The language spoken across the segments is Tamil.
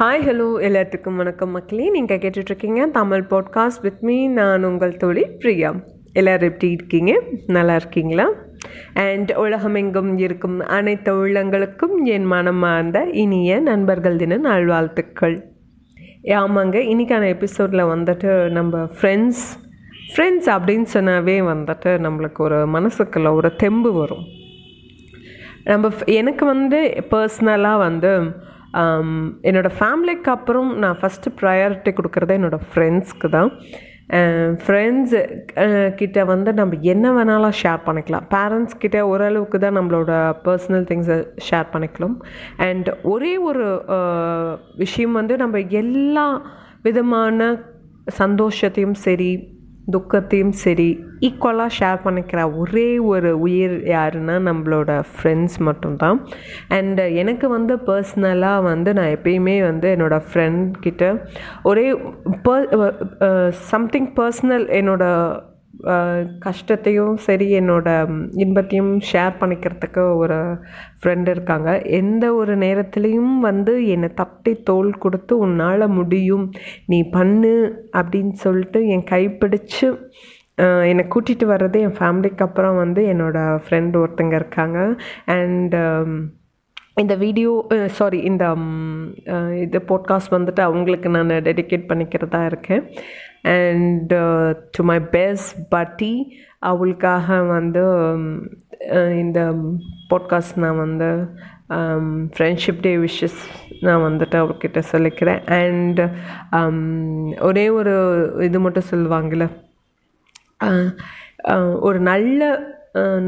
ஹாய் ஹலோ எல்லாத்துக்கும் வணக்கம் மக்களே. நீங்கள் கேட்டுட்ருக்கீங்க தமிழ் பாட்காஸ்ட் வித் மீ நான் உங்கள் தோழி பிரியா. எல்லோரும் எப்படி இருக்கீங்க? நல்லா இருக்கீங்களா? அண்ட் உலகமெங்கும் இருக்கும் அனைத்து உள்ளங்களுக்கும் என் மனமார்ந்த இனிய நண்பர்கள் தின நல்வாழ்த்துக்கள். ஆமாங்க இன்றைக்கான எபிசோடில் வந்துட்டு நம்ம ஃப்ரெண்ட்ஸ் ஃப்ரெண்ட்ஸ் அப்படின்னு சொன்னாவே வந்துட்டு நம்மளுக்கு ஒரு மனசுக்குள்ள ஒரு தெம்பு வரும். நம்ம எனக்கு வந்து பர்சனலாக வந்து Um, என்னோடய ஃபேமிலிக்கு அப்புறம் நான் ஃபஸ்ட்டு ப்ரையாரிட்டி கொடுக்குறது என்னோடய ஃப்ரெண்ட்ஸ்க்கு தான். ஃப்ரெண்ட்ஸ் கிட்ட வந்து நம்ம என்ன வேணாலும் ஷேர் பண்ணிக்கலாம். பேரண்ட்ஸ் கிட்ட ஓரளவுக்கு தான் நம்மளோட பர்சனல் திங்ஸை ஷேர் பண்ணிக்கலாம். அண்ட் ஒரே ஒரு விஷயம் வந்து நம்ம எல்லா விதமான சந்தோஷத்தையும் சரி துக்கத்தையும் சரி ஈக்குவலாக ஷேர் பண்ணிக்கிற ஒரே ஒரு உயிர் யாருன்னா நம்மளோட ஃப்ரெண்ட்ஸ் மட்டும்தான். அண்டு எனக்கு வந்து பர்சனலாக வந்து நான் எப்பயுமே வந்து என்னோடய ஃப்ரெண்ட் கிட்ட ஒரே பர் சம்திங் பர்சனல் என்னோடய கஷ்டத்தையும் சரி என்னோடய இன்பத்தையும் ஷேர் பண்ணிக்கிறதுக்கு ஒரு ஃப்ரெண்டு இருக்காங்க. எந்த ஒரு நேரத்துலேயும் வந்து என்னை தட்டி தோல் கொடுத்து உன்னால் முடியும் நீ பண்ணு அப்படின்னு சொல்லிட்டு என் கைப்பிடிச்சு என்னை கூட்டிகிட்டு வர்றது என் ஃபேமிலிக்கு அப்புறம் வந்து என்னோடய ஃப்ரெண்டு ஒருத்தங்க இருக்காங்க. அண்ட் இந்த வீடியோ சாரி uh, இந்த um, uh, இது பாட்காஸ்ட் வந்துட்டு அவங்களுக்கு நான் டெடிகேட் பண்ணிக்கிறதா இருக்கேன். அண்ட் டு மை பெஸ்ட் பட்டி அவளுக்காக வந்து um, uh, இந்த பாட்காஸ்ட் நான் வந்து ஃப்ரெண்ட்ஷிப் டே விஷஸ் நான் வந்துட்டு அவர்கிட்ட சொல்லிக்கிறேன். அண்ட் um, ஒரே ஒரு இது மட்டும் சொல்லுவாங்கள்ல ஒரு நல்ல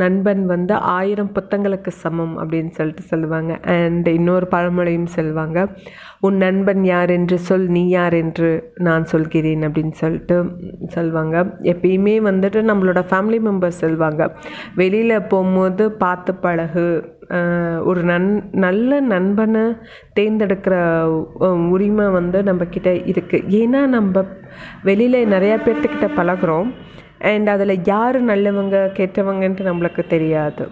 நண்பன் வந்து ஆயிரம் புத்தங்களுக்கு சமம் அப்படின்னு சொல்லிட்டு சொல்லுவாங்க. அண்ட் இன்னொரு பழமொழியும் சொல்லுவாங்க. உன் நண்பன் யார் என்று சொல் நீ யார் என்று நான் சொல்கிறேன் அப்படின்னு சொல்லிட்டு சொல்லுவாங்க. எப்பயுமே வந்துட்டு நம்மளோட ஃபேமிலி மெம்பர்ஸ் சொல்லுவாங்க. வெளியில் போகும்போது பார்த்து பழகு. ஒரு நன் நல்ல நண்பனை தேர்ந்தெடுக்கிற உரிமை வந்து நம்மக்கிட்ட இருக்குது ஏன்னா நம்ம வெளியில் நிறையா பேர்த்துக்கிட்ட பழகுறோம். அண்ட் அதில் யார் நல்லவங்க கெட்டவங்கன்ட்டு நம்மளுக்கு தெரியாது.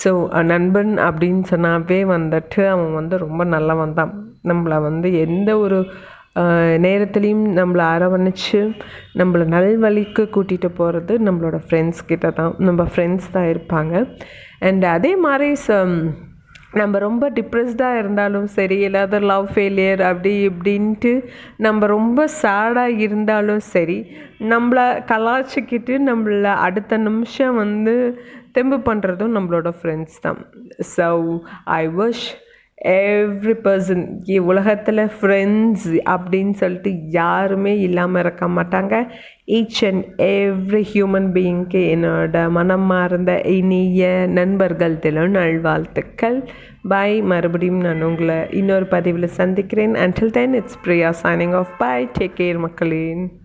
ஸோ நண்பன் அப்படின்னு சொன்னாவே வந்துட்டு அவன் வந்து ரொம்ப நல்லவன் தான். நம்மளை வந்து எந்த ஒரு நேரத்துலேயும் நேரத்துலையும் நம்மளை அரவணைச்சு நம்மளை நல்வழிக்கு கூட்டிகிட்டு போகிறது நம்மளோட ஃப்ரெண்ட்ஸ் கிட்ட தான். நம்ம ஃப்ரெண்ட்ஸ் தான் இருப்பாங்க. அண்ட் அதே மாதிரி ச நம்ம ரொம்ப டிப்ரெஸ்டாக இருந்தாலும் சரி இல்லாத லவ் ஃபெயிலியர் அப்படி இப்படின்ட்டு நம்ம ரொம்ப சேடாக இருந்தாலும் சரி நம்மளை கலாச்சிக்கிட்டு நம்மள அடுத்த நிமிஷம் வந்து தெம்பு பண்ணுறதும் நம்மளோட ஃப்ரெண்ட்ஸ் தான். So I wish every person உலகத்தில் ஃப்ரெண்ட்ஸ் அப்படின்னு சொல்லிட்டு யாருமே இல்லாமல் இருக்க மாட்டாங்க. ஈச் அண்ட் எவ்ரி ஹியூமன் பீயிங்க்கு என்னோட மனம் மார்ந்த இனிய நண்பர்கள் தினம் நல்வாழ்த்துக்கள். பாய் மறுபடியும் நான் உங்களை இன்னொரு பதிவில் சந்திக்கிறேன். Until then it's Priya signing off bye take care மக்களின்